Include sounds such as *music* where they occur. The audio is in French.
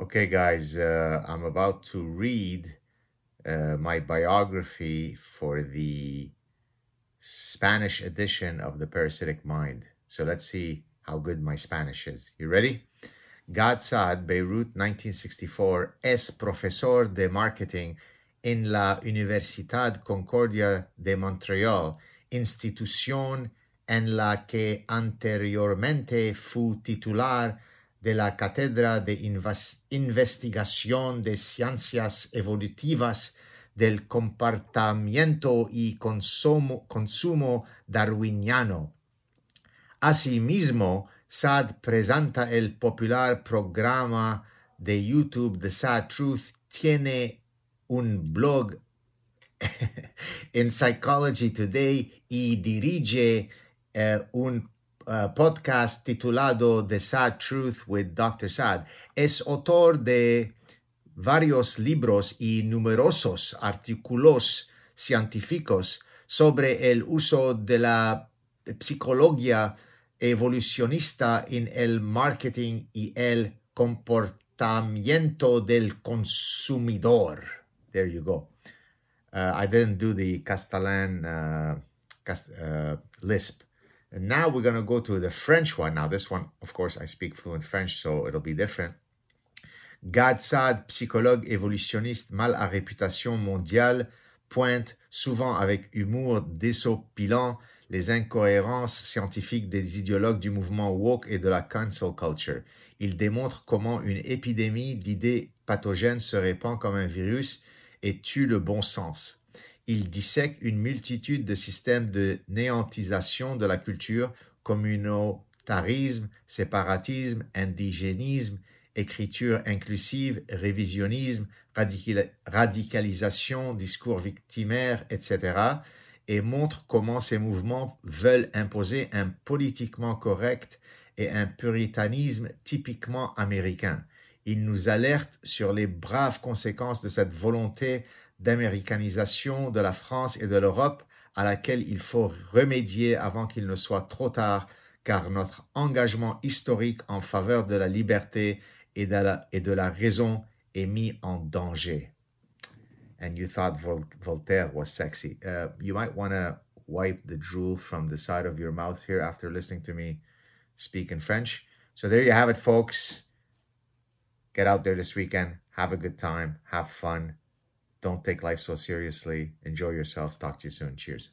Okay, guys, uh, I'm about to read uh, my biography for the Spanish edition of The Parasitic Mind. So let's see how good my Spanish is. You ready? Gad Saad, Beirut, 1964, es profesor de marketing en la Universidad Concordia de Montreal, institución en la que anteriormente fue titular de la Cátedra de Investigación de Ciencias Evolutivas del Comportamiento y Consumo, Darwiniano. Asimismo, SAD presenta el popular programa de YouTube The Sad Truth, tiene un blog *laughs* en Psychology Today y dirige uh, un uh, podcast titulado The Sad Truth with Dr. Sad. Es autor de varios libros y numerosos artículos científicos sobre el uso de la psicología evolucionista en el marketing y el comportamiento del consumidor. There you go. Uh, I didn't do the Castellan Cast uh, Lisp. And now we're going to go to the French one. Now, this one, of course, I speak fluent French, so it'll be different. Gad Saad, psychologue évolutionniste mal à réputation mondiale, pointe souvent avec humour désopilant les incohérences scientifiques des idéologues du mouvement woke et de la cancel culture. Il démontre comment une épidémie d'idées pathogènes se répand comme un virus et tue le bon sens. Il dissèque une multitude de systèmes de néantisation de la culture, communautarisme, séparatisme, indigénisme, écriture inclusive, révisionnisme, radicalisation, discours victimaire, etc., et montre comment ces mouvements veulent imposer un politiquement correct et un puritanisme typiquement américain. Il nous alerte sur les braves conséquences de cette volonté d'américanisation de la France et de l'Europe à laquelle il faut remédier avant qu'il ne soit trop tard, car notre engagement historique en faveur de la liberté et de la, raison est mis en danger. And you thought Vol Voltaire was sexy. Uh, you might want to wipe the drool from the side of your mouth here after listening to me speak in French. So there you have it, folks. Get out there this weekend. Have a good time. Have fun. Don't take life so seriously. Enjoy yourselves. Talk to you soon. Cheers.